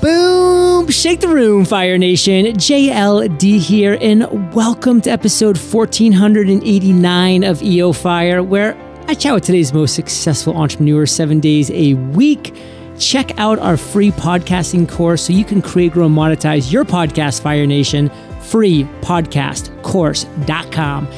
Boom! Shake the room, Fire Nation. JLD here, and welcome to episode 1489 of EO Fire, where I chat with today's most successful entrepreneurs seven days a week. Check out our free podcasting course so you can create, grow, and monetize your podcast, Fire Nation. Free Freepodcastcourse.com.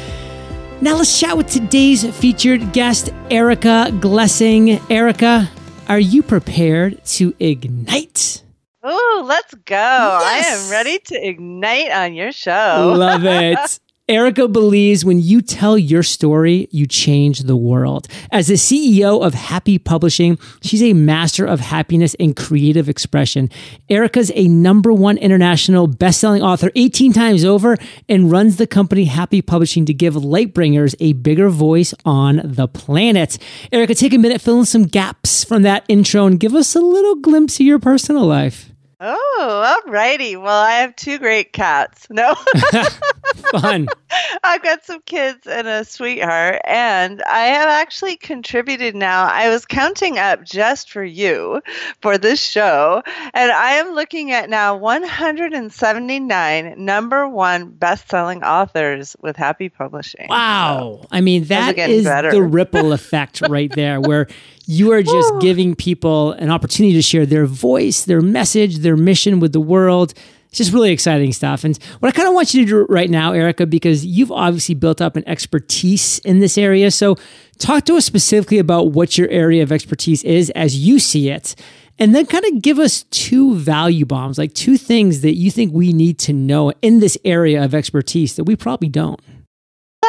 Now let's chat with today's featured guest, Erica Glessing. Erica, are you prepared to ignite? Oh, let's go. Yes. I am ready to ignite on your show. Love it. Erica believes when you tell your story, you change the world. As the CEO of Happy Publishing, she's a master of happiness and creative expression. Erica's a number one international best-selling author 18 times over and runs the company Happy Publishing to give lightbringers a bigger voice on the planet. Erica, take a minute, fill in some gaps from that intro and give us a little glimpse of your personal life. Oh, alrighty. Well, I have two great cats. No. Fun. I've got some kids and a sweetheart, and I have actually contributed now. I was counting up just for you for this show, and I am looking at now 179 number one best selling authors with Happy Publishing. Wow. So, I mean, that is better. the ripple effect right there, where you are just giving people an opportunity to share their voice, their message, their mission with the world. It's just really exciting stuff. And what I kind of want you to do right now, Erica, because you've obviously built up an expertise in this area. So talk to us specifically about what your area of expertise is as you see it. And then kind of give us two value bombs, like two things that you think we need to know in this area of expertise that we probably don't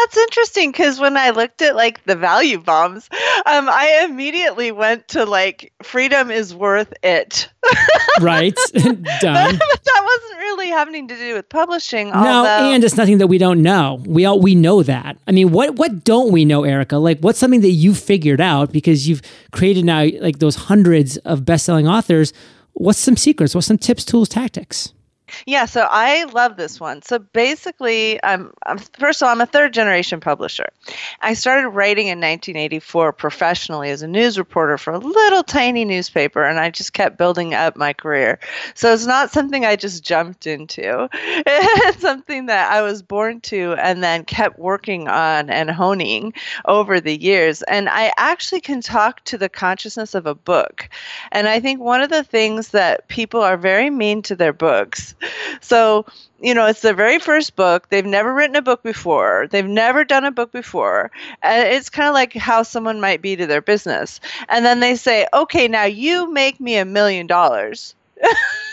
that's interesting because when I looked at like the value bombs, um, I immediately went to like freedom is worth it. right. Done. But that wasn't really having to do with publishing. No, although... and it's nothing that we don't know. We all we know that. I mean, what what don't we know, Erica? Like, what's something that you figured out because you've created now like those hundreds of best selling authors? What's some secrets? What's some tips, tools, tactics? Yeah, so I love this one. So basically, I'm, I'm, first of all, I'm a third generation publisher. I started writing in 1984 professionally as a news reporter for a little tiny newspaper, and I just kept building up my career. So it's not something I just jumped into. It's something that I was born to and then kept working on and honing over the years. And I actually can talk to the consciousness of a book. And I think one of the things that people are very mean to their books so, you know, it's their very first book. They've never written a book before. They've never done a book before. And it's kind of like how someone might be to their business. And then they say, okay, now you make me a million dollars.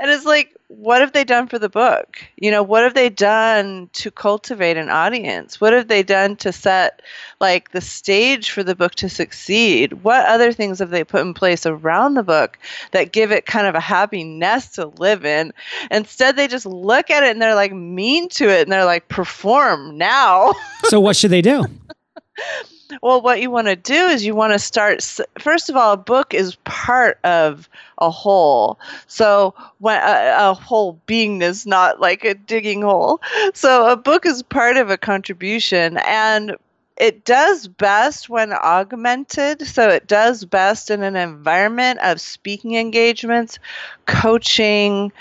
and it's like what have they done for the book? You know what have they done to cultivate an audience? What have they done to set like the stage for the book to succeed? What other things have they put in place around the book that give it kind of a happy nest to live in? Instead they just look at it and they're like mean to it and they're like perform now. So what should they do well, what you want to do is you want to start. First of all, a book is part of a whole. So when a, a whole beingness, not like a digging hole. So a book is part of a contribution, and it does best when augmented. So it does best in an environment of speaking engagements, coaching,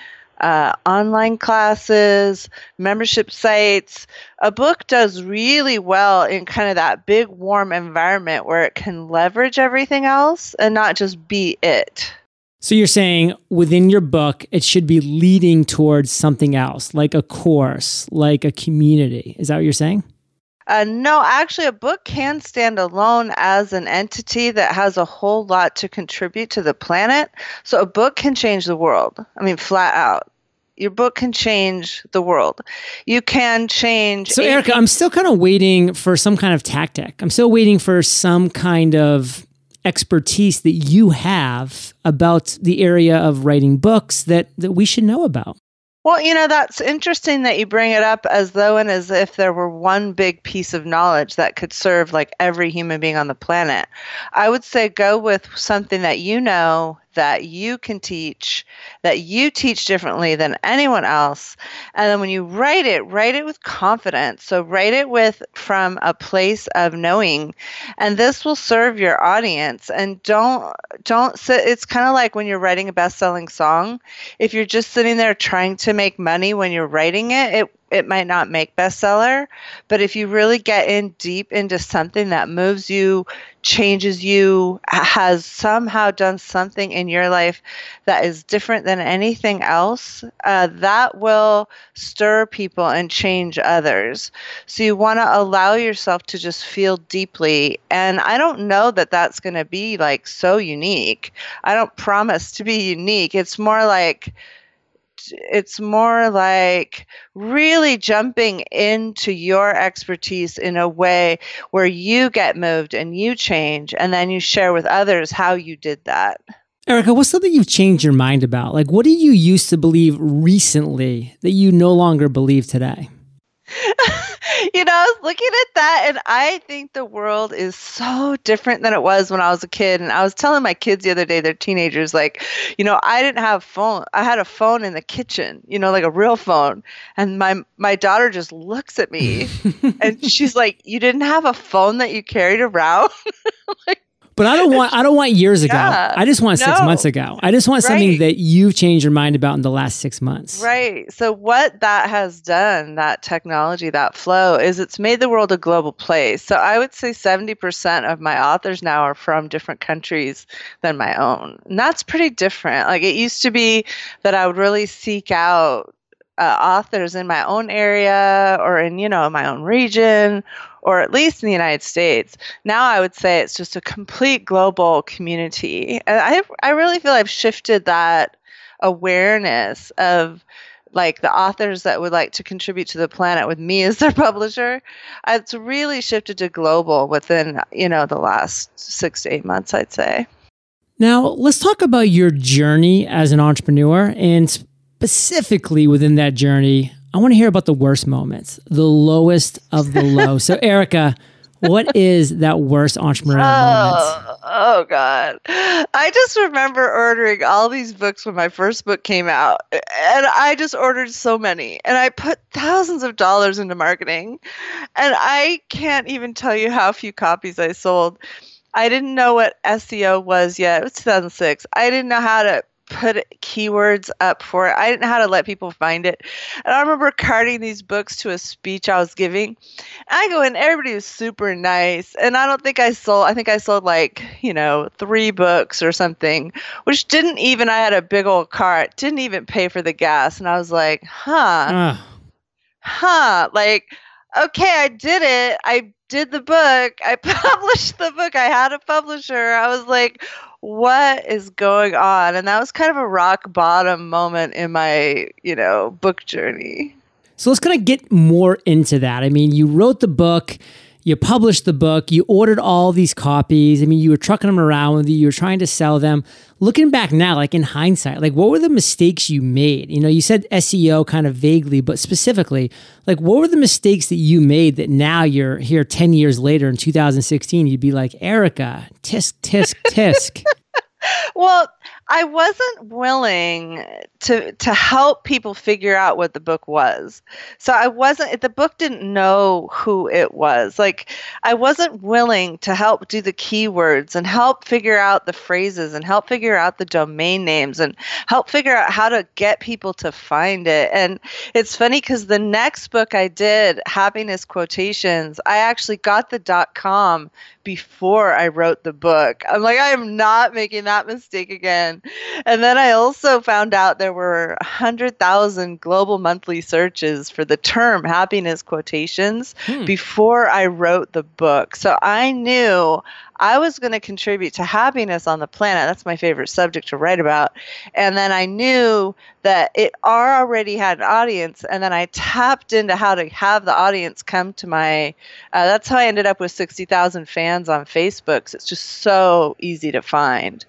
uh, online classes, membership sites. A book does really well in kind of that big, warm environment where it can leverage everything else and not just be it. So you're saying within your book, it should be leading towards something else, like a course, like a community. Is that what you're saying? Uh, no, actually, a book can stand alone as an entity that has a whole lot to contribute to the planet. So a book can change the world. I mean, flat out. Your book can change the world. You can change. So, Erica, I'm still kind of waiting for some kind of tactic. I'm still waiting for some kind of expertise that you have about the area of writing books that, that we should know about. Well, you know, that's interesting that you bring it up as though and as if there were one big piece of knowledge that could serve like every human being on the planet. I would say go with something that you know that you can teach, that you teach differently than anyone else. And then when you write it, write it with confidence. So write it with from a place of knowing. And this will serve your audience. And don't don't sit it's kind of like when you're writing a best-selling song. If you're just sitting there trying to make money when you're writing it, it it might not make bestseller, but if you really get in deep into something that moves you, changes you, has somehow done something in your life that is different than anything else, uh, that will stir people and change others. So you want to allow yourself to just feel deeply. And I don't know that that's going to be like so unique. I don't promise to be unique. It's more like, it's more like really jumping into your expertise in a way where you get moved and you change and then you share with others how you did that. Erica, what's something you've changed your mind about? Like, what do you used to believe recently that you no longer believe today? you know, I was looking at that and I think the world is so different than it was when I was a kid. And I was telling my kids the other day, they're teenagers, like, you know, I didn't have phone. I had a phone in the kitchen, you know, like a real phone. And my my daughter just looks at me and she's like, You didn't have a phone that you carried around? like, but I don't want I don't want years ago. Yeah, I just want six no. months ago. I just want right. something that you've changed your mind about in the last six months. Right. So what that has done, that technology, that flow, is it's made the world a global place. So I would say seventy percent of my authors now are from different countries than my own. And that's pretty different. Like it used to be that I would really seek out uh, authors in my own area or in you know my own region or at least in the United States. Now I would say it's just a complete global community. And I I really feel I've shifted that awareness of like the authors that would like to contribute to the planet with me as their publisher it's really shifted to global within you know the last six to eight months i'd say now let's talk about your journey as an entrepreneur and specifically within that journey I want to hear about the worst moments, the lowest of the low. so, Erica, what is that worst entrepreneurial oh, moment? Oh God. I just remember ordering all these books when my first book came out. And I just ordered so many. And I put thousands of dollars into marketing. And I can't even tell you how few copies I sold. I didn't know what SEO was yet. It was 2006. I didn't know how to put keywords up for it. I didn't know how to let people find it. And I remember carting these books to a speech I was giving. I go in, everybody was super nice. And I don't think I sold, I think I sold like, you know, three books or something, which didn't even, I had a big old cart, didn't even pay for the gas. And I was like, huh, uh. huh, like, okay, I did it. I did the book. I published the book. I had a publisher. I was like, what is going on? And that was kind of a rock bottom moment in my, you know, book journey. So let's kind of get more into that. I mean, you wrote the book, you published the book, you ordered all these copies. I mean, you were trucking them around with you, you were trying to sell them. Looking back now, like in hindsight, like what were the mistakes you made? You know, you said SEO kind of vaguely, but specifically, like what were the mistakes that you made that now you're here 10 years later in 2016, you'd be like, Erica, tisk, tisk, tisk. well, I wasn't willing to to help people figure out what the book was. So I wasn't the book didn't know who it was. Like I wasn't willing to help do the keywords and help figure out the phrases and help figure out the domain names and help figure out how to get people to find it. And it's funny cuz the next book I did, Happiness Quotations, I actually got the .com before I wrote the book. I'm like I am not making that mistake again and then I also found out there were 100,000 global monthly searches for the term happiness quotations hmm. before I wrote the book. So I knew I was going to contribute to happiness on the planet. That's my favorite subject to write about. And then I knew that it already had an audience. And then I tapped into how to have the audience come to my. Uh, that's how I ended up with 60,000 fans on Facebook. It's just so easy to find.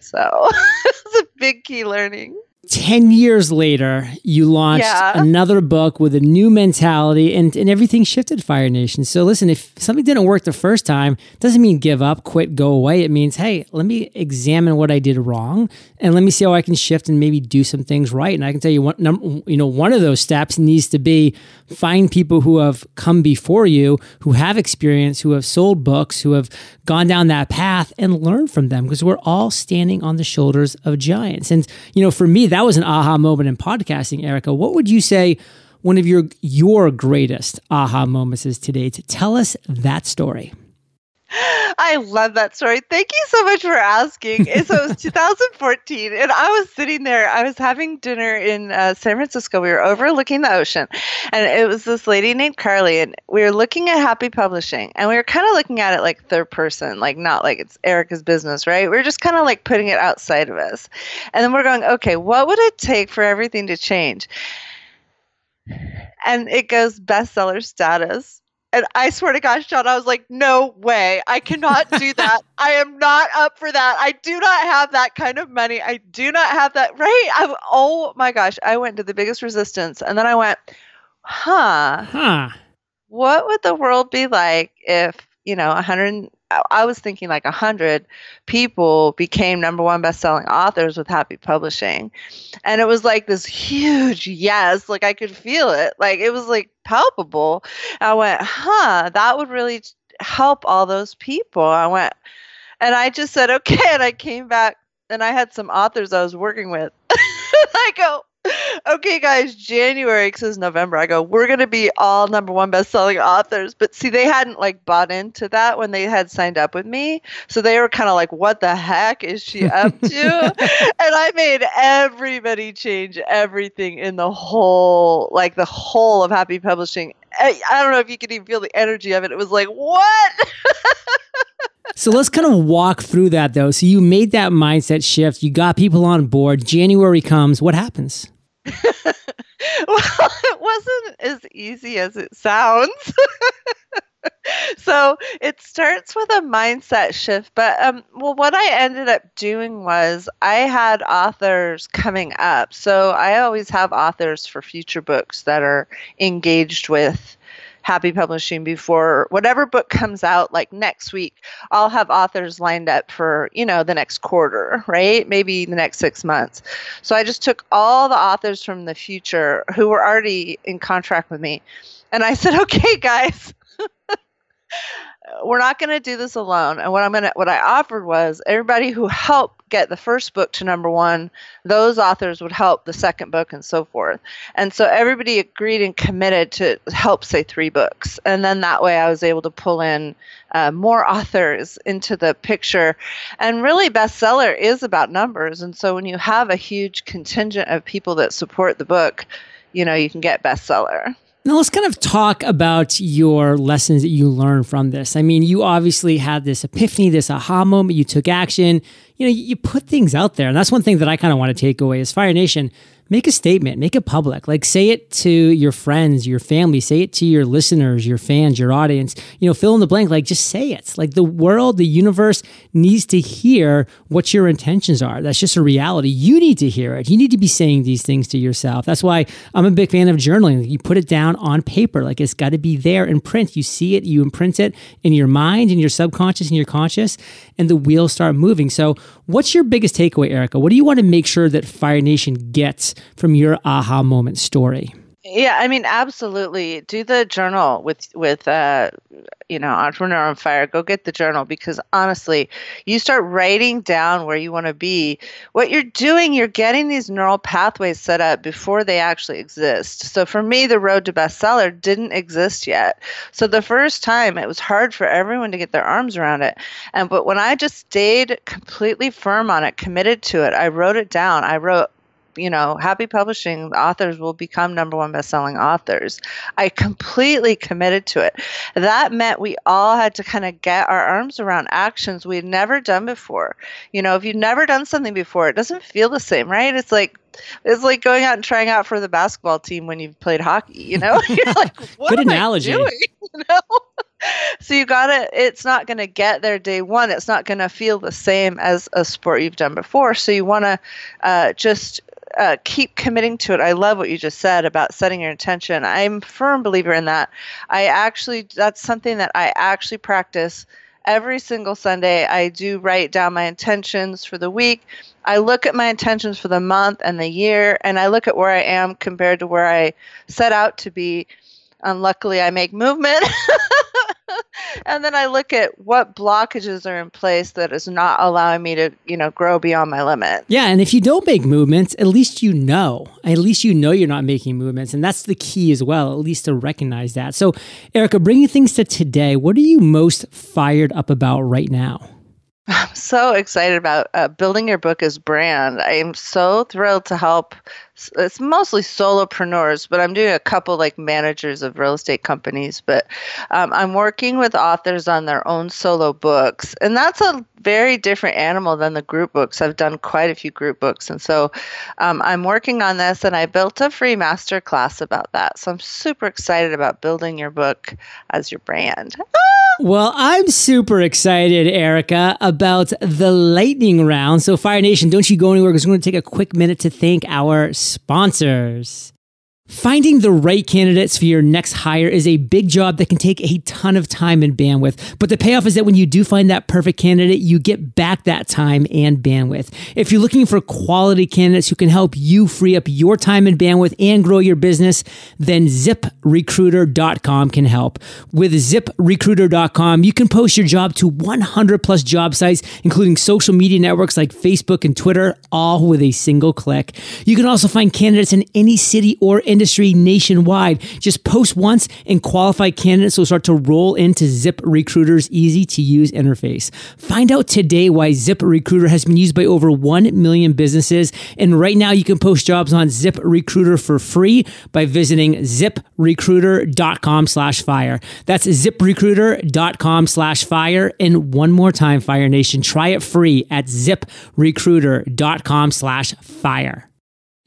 So it's a big key learning. 10 years later, you launched yeah. another book with a new mentality and, and everything shifted Fire Nation. So listen, if something didn't work the first time, doesn't mean give up, quit, go away. It means, hey, let me examine what I did wrong and let me see how I can shift and maybe do some things right. And I can tell you one, you know, one of those steps needs to be find people who have come before you, who have experience, who have sold books, who have gone down that path and learn from them because we're all standing on the shoulders of giants. And, you know, for me, that was an aha moment in podcasting, Erica. What would you say one of your your greatest aha moments is today? To tell us that story. I love that story. Thank you so much for asking. So it was 2014, and I was sitting there. I was having dinner in uh, San Francisco. We were overlooking the ocean, and it was this lady named Carly, and we were looking at Happy Publishing, and we were kind of looking at it like third person, like not like it's Erica's business, right? We are just kind of like putting it outside of us, and then we're going, okay, what would it take for everything to change? And it goes bestseller status and I swear to gosh, John, I was like, no way. I cannot do that. I am not up for that. I do not have that kind of money. I do not have that. Right. I, oh my gosh. I went to the biggest resistance. And then I went, huh. Huh. What would the world be like if, you know, 100, I was thinking like a hundred people became number one best-selling authors with Happy Publishing, and it was like this huge yes, like I could feel it, like it was like palpable. I went, huh, that would really help all those people. I went, and I just said okay, and I came back and I had some authors I was working with. I go, okay, guys, January, because it's November, I go, we're going to be all number one best-selling authors. But see, they hadn't like bought into that when they had signed up with me. So they were kind of like, what the heck is she up to? and I made everybody change everything in the whole, like the whole of Happy Publishing. I, I don't know if you could even feel the energy of it. It was like, what? So let's kind of walk through that though. So you made that mindset shift, you got people on board, January comes, what happens? well, it wasn't as easy as it sounds. so it starts with a mindset shift. But um, well, what I ended up doing was I had authors coming up. So I always have authors for future books that are engaged with Happy Publishing before whatever book comes out, like next week, I'll have authors lined up for, you know, the next quarter, right? Maybe the next six months. So I just took all the authors from the future who were already in contract with me. And I said, okay, guys, we're not going to do this alone. And what I'm going to, what I offered was everybody who helped get the first book to number one, those authors would help the second book and so forth. And so everybody agreed and committed to help, say, three books. And then that way I was able to pull in uh, more authors into the picture. And really, bestseller is about numbers. And so when you have a huge contingent of people that support the book, you know, you can get bestseller. Now, let's kind of talk about your lessons that you learned from this. I mean, you obviously had this epiphany, this aha moment, you took action, you know, you put things out there. And that's one thing that I kind of want to take away is Fire Nation make a statement, make it public. Like say it to your friends, your family, say it to your listeners, your fans, your audience. You know, fill in the blank. Like just say it. Like the world, the universe needs to hear what your intentions are. That's just a reality. You need to hear it. You need to be saying these things to yourself. That's why I'm a big fan of journaling. You put it down on paper. Like it's got to be there in print. You see it, you imprint it in your mind, in your subconscious, in your conscious, and the wheels start moving. So, what's your biggest takeaway, Erica? What do you want to make sure that Fire Nation gets from your aha moment story? Yeah, I mean, absolutely. Do the journal with with uh, you know entrepreneur on fire. Go get the journal because honestly, you start writing down where you want to be. What you're doing, you're getting these neural pathways set up before they actually exist. So for me, the road to bestseller didn't exist yet. So the first time, it was hard for everyone to get their arms around it. And but when I just stayed completely firm on it, committed to it, I wrote it down. I wrote you know, happy publishing authors will become number one best-selling authors. I completely committed to it. That meant we all had to kind of get our arms around actions we'd never done before. You know, if you've never done something before, it doesn't feel the same, right? It's like it's like going out and trying out for the basketball team when you've played hockey, you know? You're like, what Good analogy. You know? so you got to it's not going to get there day one it's not going to feel the same as a sport you've done before so you want to uh, just uh, keep committing to it. I love what you just said about setting your intention. I'm a firm believer in that. I actually, that's something that I actually practice every single Sunday. I do write down my intentions for the week. I look at my intentions for the month and the year, and I look at where I am compared to where I set out to be. And luckily, I make movement. and then I look at what blockages are in place that is not allowing me to, you know, grow beyond my limit. Yeah, and if you don't make movements, at least you know. At least you know you're not making movements, and that's the key as well. At least to recognize that. So, Erica, bringing things to today, what are you most fired up about right now? I'm so excited about uh, building your book as brand. I am so thrilled to help it's mostly solopreneurs, but I'm doing a couple like managers of real estate companies. But um, I'm working with authors on their own solo books, and that's a very different animal than the group books. I've done quite a few group books, and so um, I'm working on this, and I built a free master class about that. So I'm super excited about building your book as your brand. Well, I'm super excited, Erica, about the lightning round. So, Fire Nation, don't you go anywhere because we're going to take a quick minute to thank our sponsors. Finding the right candidates for your next hire is a big job that can take a ton of time and bandwidth. But the payoff is that when you do find that perfect candidate, you get back that time and bandwidth. If you're looking for quality candidates who can help you free up your time and bandwidth and grow your business, then ziprecruiter.com can help. With ziprecruiter.com, you can post your job to 100 plus job sites, including social media networks like Facebook and Twitter, all with a single click. You can also find candidates in any city or industry nationwide. Just post once and qualified candidates will start to roll into ZipRecruiter's easy to use interface. Find out today why ZipRecruiter has been used by over 1 million businesses. And right now you can post jobs on ZipRecruiter for free by visiting ziprecruiter.com slash fire. That's ziprecruiter.com slash fire. And one more time, Fire Nation, try it free at ziprecruiter.com slash fire.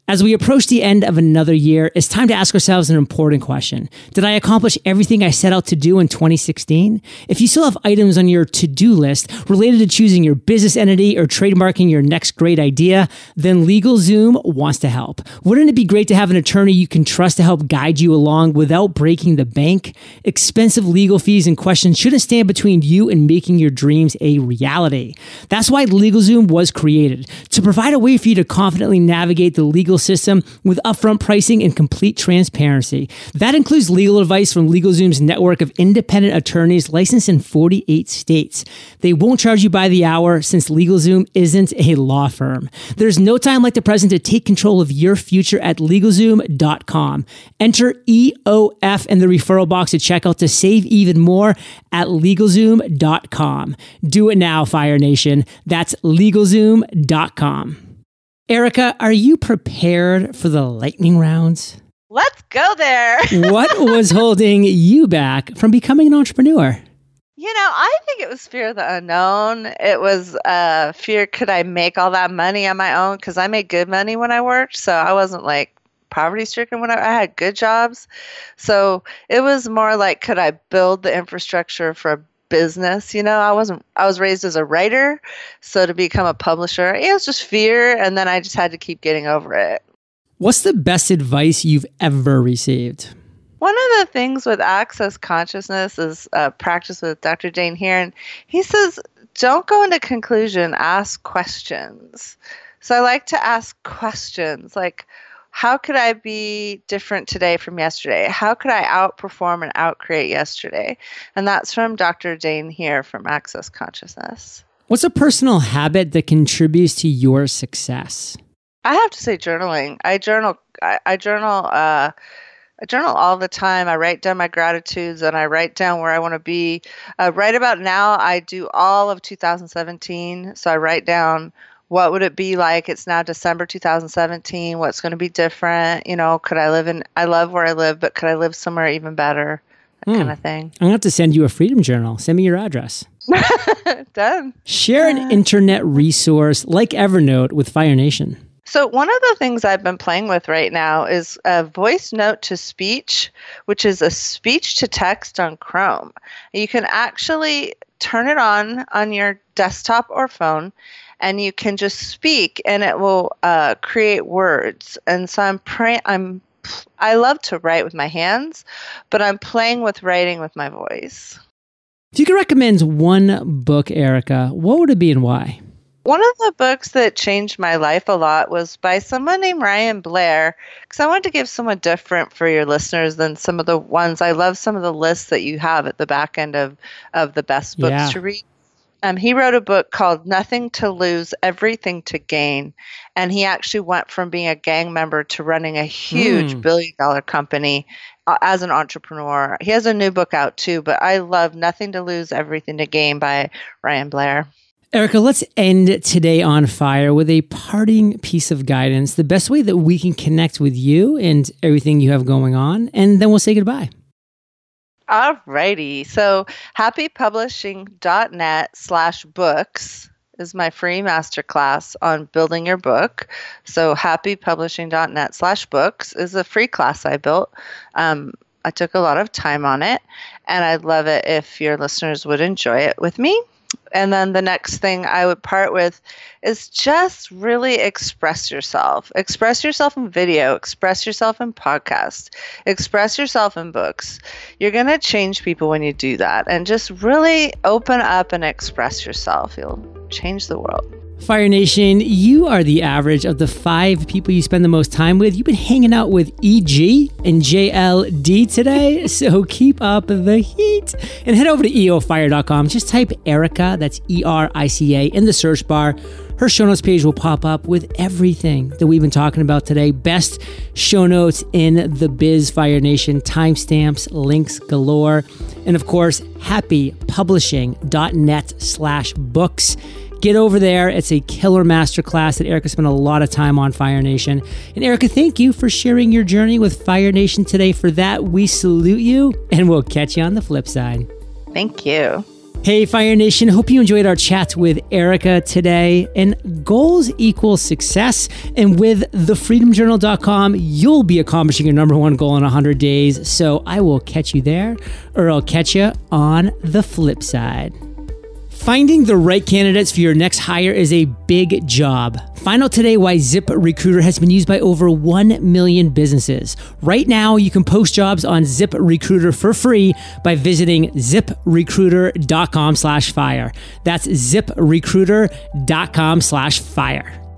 As we approach the end of another year, it's time to ask ourselves an important question. Did I accomplish everything I set out to do in 2016? If you still have items on your to do list related to choosing your business entity or trademarking your next great idea, then LegalZoom wants to help. Wouldn't it be great to have an attorney you can trust to help guide you along without breaking the bank? Expensive legal fees and questions shouldn't stand between you and making your dreams a reality. That's why LegalZoom was created to provide a way for you to confidently navigate the legal system with upfront pricing and complete transparency. That includes legal advice from LegalZoom's network of independent attorneys licensed in 48 states. They won't charge you by the hour since LegalZoom isn't a law firm. There's no time like the present to take control of your future at LegalZoom.com. Enter EOF in the referral box at checkout to save even more at LegalZoom.com. Do it now, Fire Nation. That's LegalZoom.com. Erica, are you prepared for the lightning rounds? Let's go there. what was holding you back from becoming an entrepreneur? You know, I think it was fear of the unknown. It was uh, fear could I make all that money on my own? Because I made good money when I worked. So I wasn't like poverty stricken when I, I had good jobs. So it was more like could I build the infrastructure for a business you know? I wasn't i was raised as a writer so to become a publisher it was just fear and then i just had to keep getting over it. What's the best advice you've ever received? One of the things with access consciousness is uh, practice with dr Dain Heer and he says don't go into conclusion ask questions. So i like to ask questions like how could I be different today from yesterday? How could I outperform and outcreate yesterday? And that's from Dr. Dain Heer from Access Consciousness. What's a personal habit that contributes to your success? I have to say journaling. I journal. I, I journal. Uh, I journal all the time. I write down my gratitudes and I write down where I want to be. Uh, right about now, I do all of 2017. So I write down what would it be like? It's now december 2017 what's going to be different? You know could i live in i love where i live but could i live somewhere even better? That hmm. kind of thing. I'm going to have to send you a freedom journal. Send me your address. Done. Share an internet resource like evernote with fire nation. So, one of the things I've been playing with right now is a voice note to speech, which is a speech to text on Chrome. You can actually turn it on on your desktop or phone and you can just speak and it will uh, create words. And so I'm praying, I'm I love to write with my hands, but I'm playing with writing with my voice. If you could recommend one book, Erica, what would it be and why? One of the books that changed my life a lot was by someone named Ryan Blair, because I wanted to give someone different for your listeners than some of the ones. I love some of the lists that you have at the back end of, of the best books yeah. to read. Um, he wrote a book called Nothing to Lose, Everything to Gain. And he actually went from being a gang member to running a huge mm. billion dollar company uh, as an entrepreneur. He has a new book out too, but I love Nothing to Lose, Everything to Gain by Ryan Blair. Erica, let's end today on fire with a parting piece of guidance, the best way that we can connect with you and everything you have going on, and then we'll say goodbye. Alrighty. So happypublishing.net slash books is my free masterclass on building your book. So happypublishing.net slash books is a free class I built. Um, I took a lot of time on it, and I'd love it if your listeners would enjoy it with me and then the next thing I would part with is just really express yourself. Express yourself in video, express yourself in podcast, express yourself in books. You're going to change people when you do that and just really open up and express yourself. You'll change the world. Fire Nation, you are the average of the five people you spend the most time with. You've been hanging out with EG and JLD today, so keep up the heat and head over to eofire.com. Just type Erica, that's E R I C A, in the search bar. Her show notes page will pop up with everything that we've been talking about today. Best show notes in the biz, Fire Nation, timestamps, links galore, and of course, happypublishing.net slash books. Get over there. It's a killer masterclass that Erica spent a lot of time on Fire Nation. And Erica, thank you for sharing your journey with Fire Nation today. For that, we salute you and we'll catch you on the flip side. Thank you. Hey, Fire Nation. Hope you enjoyed our chat with Erica today. And goals equal success. And with thefreedomjournal.com, you'll be accomplishing your number one goal in 100 days. So I will catch you there, or I'll catch you on the flip side. Finding the right candidates for your next hire is a big job. Find out today why ZipRecruiter has been used by over 1 million businesses. Right now, you can post jobs on ZipRecruiter for free by visiting ziprecruiter.com slash fire. That's ziprecruiter.com slash fire.